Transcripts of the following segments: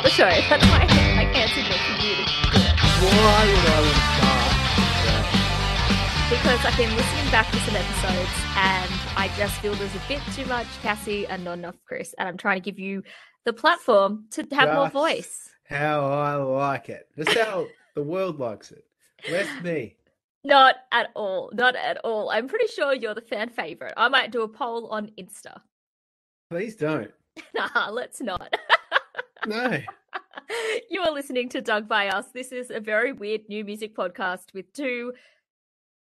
start the show. That's my, my cancer making you. Why would I want to start? Because I've been listening back to some episodes and I just feel there's a bit too much Cassie and not enough Chris. And I'm trying to give you the platform to have more voice. How I like it. That's how the world likes it. Less me. Not at all. Not at all. I'm pretty sure you're the fan favorite. I might do a poll on Insta. Please don't. Nah, let's not. No. you are listening to Doug by Us. This is a very weird new music podcast with two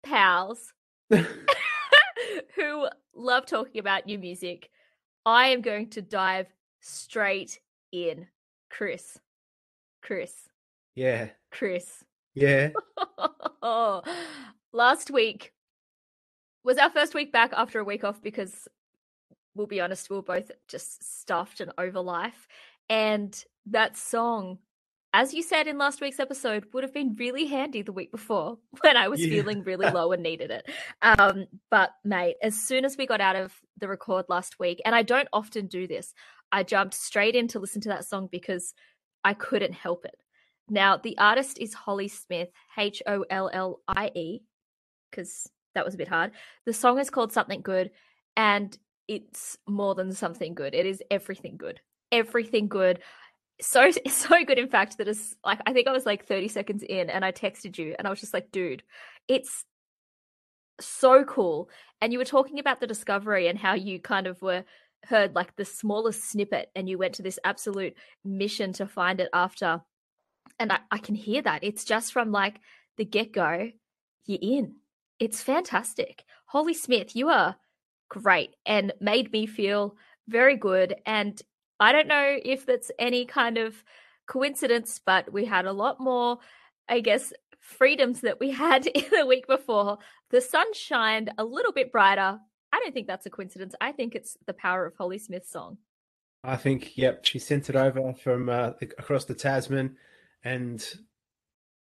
pals who love talking about new music. I am going to dive straight in. Chris. Chris. yeah. Chris. Yeah. Last week was our first week back after a week off because we'll be honest, we were both just stuffed and over life. And that song, as you said in last week's episode, would have been really handy the week before when I was Yeah. feeling really low and needed it. Um, but mate, as soon as we got out of the record last week, and I don't often do this, I jumped straight in to listen to that song because I couldn't help it. Now, the artist is Hollie Smith, H O L L I E, because that was a bit hard. The song is called Something Good, and it's more than something good. It is everything good. Everything good. So so good, in fact, that it's like I think I was like 30 seconds in and I texted you and I was just like, dude, it's so cool. And you were talking about the discovery and how you kind of were heard like the smallest snippet and you went to this absolute mission to find it after. And I, I can hear that. It's just from like the get go, you're in. It's fantastic. Hollie Smith, you are great and made me feel very good. And I don't know if that's any kind of coincidence, but we had a lot more, I guess, freedoms that we had in the week before. The sun shined a little bit brighter. I don't think that's a coincidence. I think it's the power of Hollie Smith's song. I think, yep, she sent it over from uh, across the Tasman and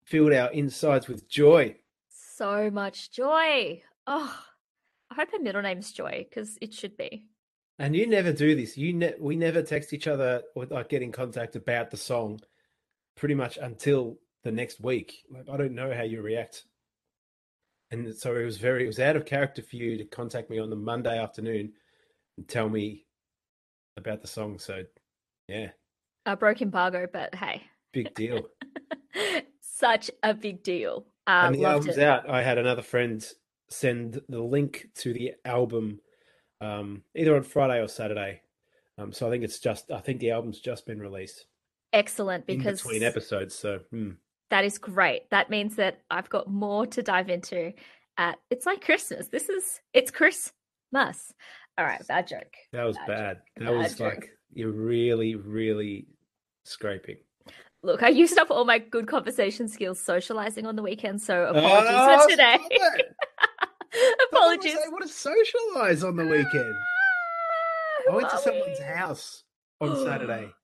filled our insides with joy. So much joy. Oh, I hope her middle name's Joy because it should be. And you never do this. You ne- we never text each other or like get in contact about the song pretty much until the next week. Like I don't know how you react. And so it was very it was out of character for you to contact me on the Monday afternoon and tell me about the song. So yeah, I broke embargo, but hey, big deal. such a big deal. Uh, and the album's it. out. I had another friend send the link to the album um, either on Friday or Saturday. Um, so I think it's just I think the album's just been released Excellent in because between episodes. So hmm. that is great. That means that I've got more to dive into. At it's like Christmas. This is it's Christmas. All right, bad joke. that was Bad bad. That Bad was joke. like you're really really scraping. Look, I used up all my good conversation skills socializing on the weekend, so apologies Oh, for today. apologies. I want to socialize on the weekend. I went to someone's we? house on Saturday.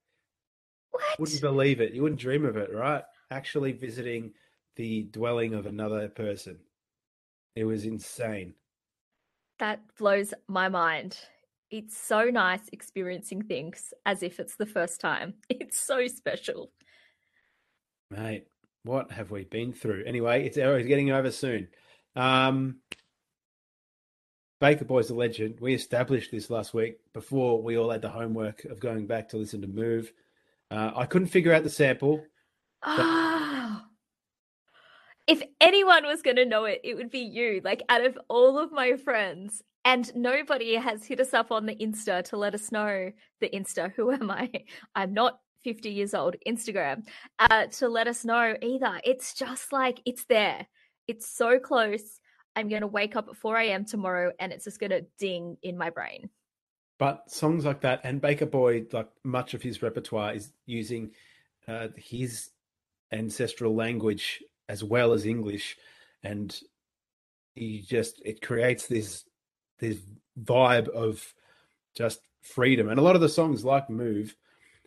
What? Wouldn't believe it. You wouldn't dream of it, right? Actually visiting the dwelling of another person. It was insane. That blows my mind. It's so nice experiencing things as if it's the first time. It's so special. Mate, what have we been through? Anyway, it's, oh, it's getting over soon. Um, Baker Boy's a legend. We established this last week before we all had the homework of going back to listen to Move. Uh, I couldn't figure out the sample. Ah. if anyone was going to know it, it would be you. Like, out of all of my friends, and nobody has hit us up on the Insta to let us know the Insta. Who am I? I'm not 50 years old. Instagram uh, to let us know either. It's just like it's there. It's so close. I'm going to wake up at 4 a.m. tomorrow and it's just going to ding in my brain. But songs like that, and Baker Boy, like much of his repertoire is using uh, his ancestral language as well as English, and he just it creates this this vibe of just freedom. And a lot of the songs like Move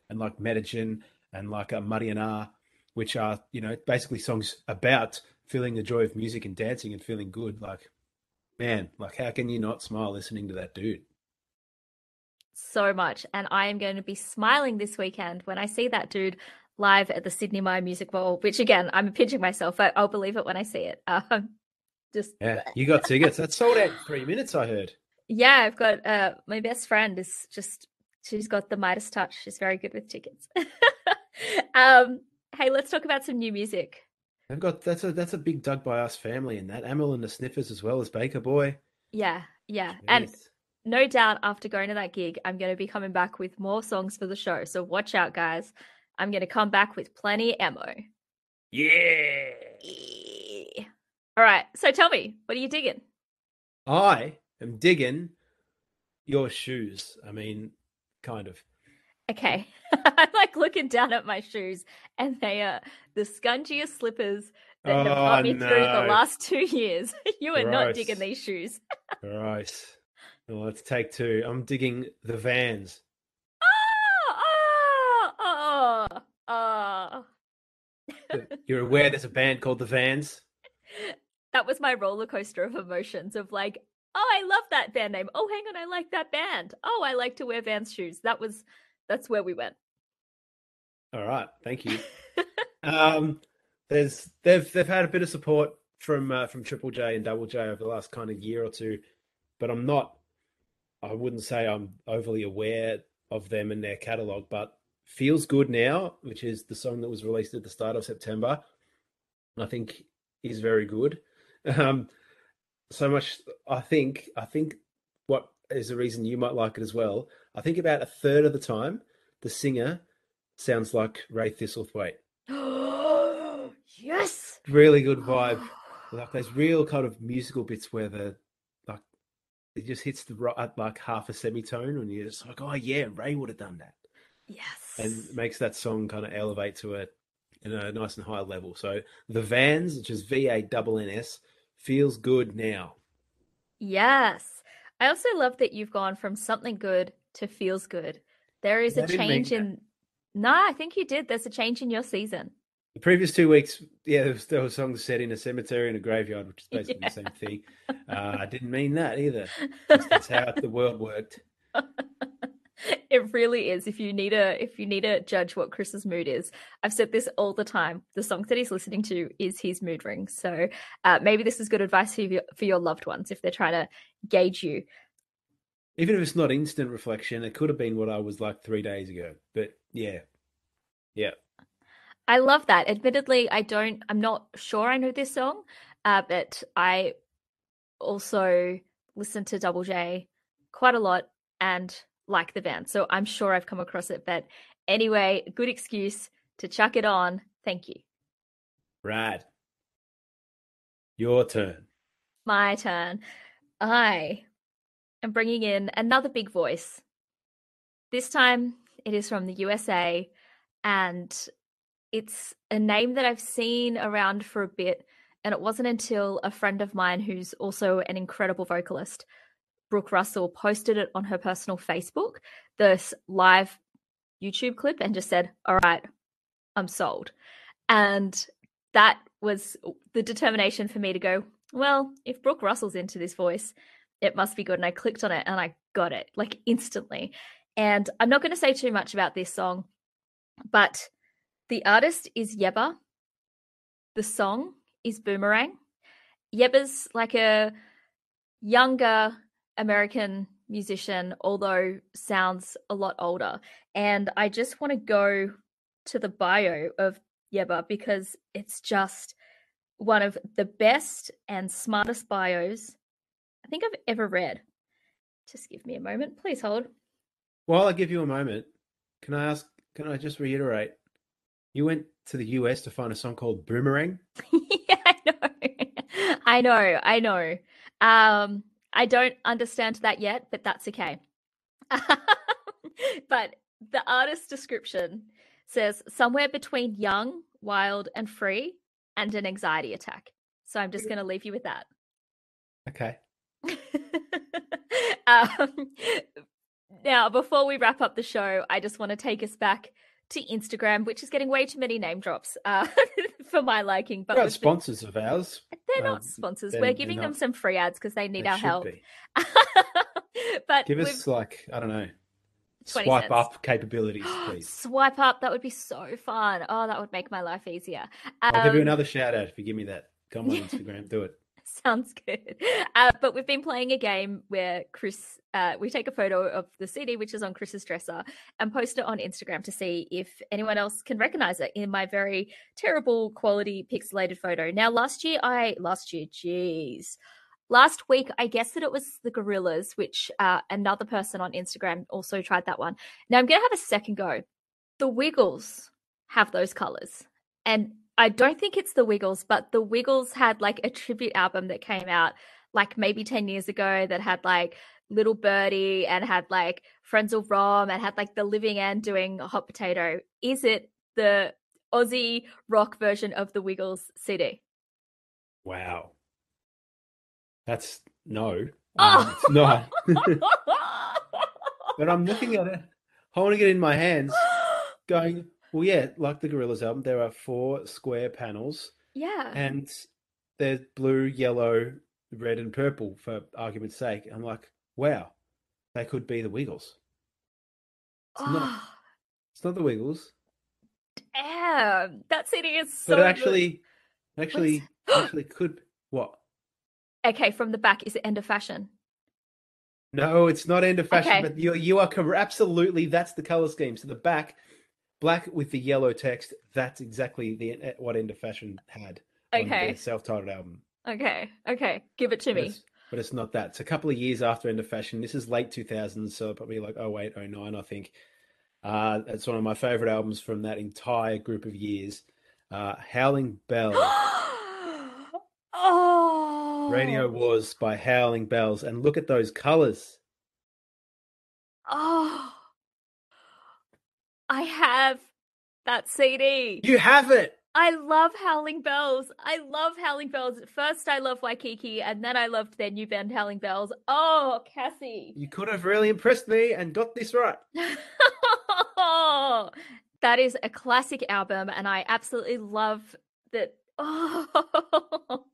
and like Medicine and like uh, Marryuna, which are you know basically songs about feeling the joy of music and dancing and feeling good. Like man, like how can you not smile listening to that dude? so much. And I am going to be smiling this weekend when I see that dude live at the Sydney Myer Music Bowl, which again, I'm pinching myself. I, will believe it when I see it. Um, just yeah, you got tickets. That sold out in three minutes. I heard. Yeah, I've got uh, my best friend is just she's got the Midas touch. She's very good with tickets. um, hey, let's talk about some new music. They've got that's a that's a big Doug by Us family in that. Amyl and the Sniffers as well as Baker Boy. Yeah, yeah, Jeez. and no doubt after going to that gig, I'm going to be coming back with more songs for the show. So watch out, guys. I'm going to come back with plenty ammo. Yeah. yeah. All right. So tell me, what are you digging? I am digging your shoes. I mean, kind of. Okay. I'm like looking down at my shoes, and they are the scungiest slippers that oh, have got me no. through the last two years. you are Gross. not digging these shoes. right. Well, let's take two. I'm digging the vans. Oh, oh, oh, oh. You're aware there's a band called the Vans? That was my roller coaster of emotions of like, oh, I love that band name. Oh, hang on, I like that band. Oh, I like to wear Vans shoes. That was that's where we went. All right, thank you. um, there's they've they've had a bit of support from uh, from Triple J and Double J over the last kind of year or two, but I'm not I wouldn't say I'm overly aware of them and their catalog, but Feels Good Now, which is the song that was released at the start of September, I think is very good. Um, so much, I think, I think what is the reason you might like it as well. I think about a third of the time, the singer sounds like Rai Thistlethwayte. Oh yes, really good vibe. Like there's real kind of musical bits where the like it just hits the right like half a semitone, and you're just like, oh yeah, Ray would have done that. Yes, and makes that song kind of elevate to a, in a nice and high level. So the Vans, which is V A N S, feels good now. Yes, I also love that you've gone from something good to feels good. There is a change in. No, I think you did. There's a change in your season. The previous two weeks, yeah, there was, there was songs set in a cemetery and a graveyard, which is basically yeah. the same thing. Uh, I didn't mean that either. That's, that's how the world worked. It really is. If you need a, if you need to judge what Chris's mood is, I've said this all the time. The song that he's listening to is his mood ring. So uh, maybe this is good advice for your, for your loved ones if they're trying to gauge you. Even if it's not instant reflection, it could have been what I was like three days ago. But yeah, yeah. I love that. Admittedly, I don't, I'm not sure I know this song, uh, but I also listen to Double J quite a lot and like the band. So I'm sure I've come across it. But anyway, good excuse to chuck it on. Thank you. Rad. Your turn. My turn. I am bringing in another big voice. This time it is from the USA and it's a name that I've seen around for a bit, and it wasn't until a friend of mine who's also an incredible vocalist, Brooke Russell, posted it on her personal Facebook, this live YouTube clip, and just said, All right, I'm sold. And that was the determination for me to go, Well, if Brooke Russell's into this voice, it must be good. And I clicked on it and I got it like instantly. And I'm not going to say too much about this song, but the artist is Yebba. The song is Boomerang. Yebba's like a younger American musician, although sounds a lot older. And I just want to go to the bio of Yebba because it's just one of the best and smartest bios think I've ever read. Just give me a moment. Please hold. While I give you a moment, can I ask, can I just reiterate you went to the US to find a song called Boomerang? yeah, I know. I know. I know. Um, I don't understand that yet, but that's okay. but the artist description says somewhere between young, wild, and free, and an anxiety attack. So I'm just going to leave you with that. Okay. um, now, before we wrap up the show, I just want to take us back to Instagram, which is getting way too many name drops uh, for my liking. But they're sponsors of ours. They're um, not sponsors. We're giving them some free ads because they need our help. but give us like I don't know, swipe cents. up capabilities, please. Swipe up. That would be so fun. Oh, that would make my life easier. I'll give you Um, another shout out if you give me that. Come on Instagram, do it. Sounds good. Uh, but we've been playing a game where Chris, uh, we take a photo of the CD, which is on Chris's dresser, and post it on Instagram to see if anyone else can recognize it in my very terrible quality pixelated photo. Now, last year, I, last year, jeez. Last week, I guessed that it was the Gorillaz, which uh, another person on Instagram also tried that one. Now, I'm going to have a second go. The Wiggles have those colors. And I don't think it's the Wiggles, but the Wiggles had like a tribute album that came out like maybe 10 years ago that had like Little Birdy and had like Frenzal Rhomb and had like the Living End doing Hot Potato. Is it the Aussie rock version of the Wiggles CD? Wow. That's no. Um, Oh! it's not. but I'm looking at it, holding it in my hands, going, well, yeah, like the Gorillaz album, there are four square panels yeah. and there's blue, yellow, red, and purple for argument's sake. I'm like, wow, they could be the Wiggles. It's not. Oh, It's not the Wiggles, damn. That CD is so but it good. actually, actually, actually could. What? Okay, from the back, is it end of fashion? No, it's not end of fashion, Okay. but you you are absolutely that's the color scheme. So the back, black with the yellow text. That's exactly the eh, what end of fashion had on Okay. their self-titled album. Okay. Okay. Give it to But me. it's, but it's not that. It's a couple of years after end of fashion. This is late 2000s, so probably like 08, 09, I think. Uh, it's one of my favorite albums from that entire group of years. Uh, Howling Bell. oh. Radio Wars by Howling Bells, and look at those colors. Oh. I have that CD. You have it. I love Howling Bells. I love Howling Bells. First, I love Waikiki, and then I loved their new band, Howling Bells. Oh, Cassie. You could have really impressed me and got this right. that is a classic album, and I absolutely love that. Oh.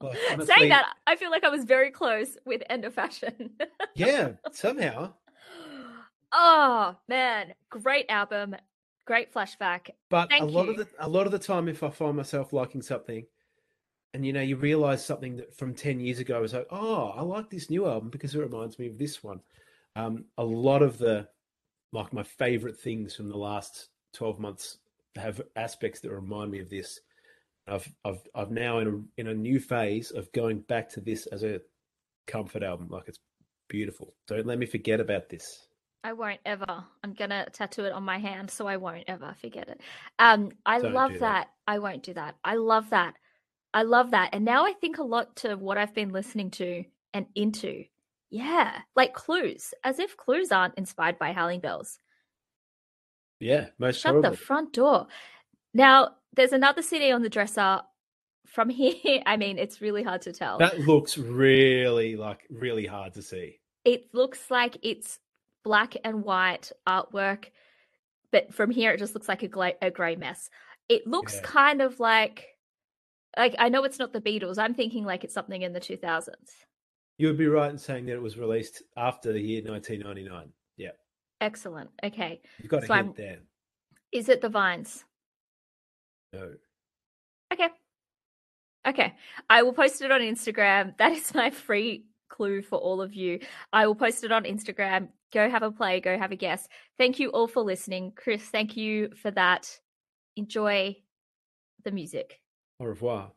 Look, Saying that, I feel like I was very close with End of Fashion. Yeah, somehow. Oh man, great album, great flashback. But a lot you. of the a lot of the time, if I find myself liking something, and you know, you realize something that from ten years ago was like, oh, I like this new album because it reminds me of this one. Um, a lot of the like my favorite things from the last twelve months have aspects that remind me of this. I've I've I've now in a in a new phase of going back to this as a comfort album. Like it's beautiful. Don't let me forget about this. I won't ever. I'm gonna tattoo it on my hand, so I won't ever forget it. Um, I Don't love that. that. I won't do that. I love that. I love that. And now I think a lot to what I've been listening to and into. Yeah, like Clews, as if Clews aren't inspired by Howling Bells. Yeah, most Shut probably. the front door. Now, there's another CD on the dresser. From here, I mean, it's really hard to tell. That looks really like really hard to see. it looks like it's black and white artwork, but from here it just looks like a, gla- a grey mess. It looks Yeah. kind of like, like I know it's not the Beatles. I'm thinking like it's something in the 2000s. You would be right in saying that it was released after the year 1999. Yeah, Excellent. Okay, you've got So a I'm- hint there. is it the Vines? No. Okay. Okay. I will post it on Instagram. That is my free clue for all of you. I will post it on Instagram. Go have a play, go have a guess. Thank you all for listening. Chris, thank you for that. Enjoy the music. Au revoir.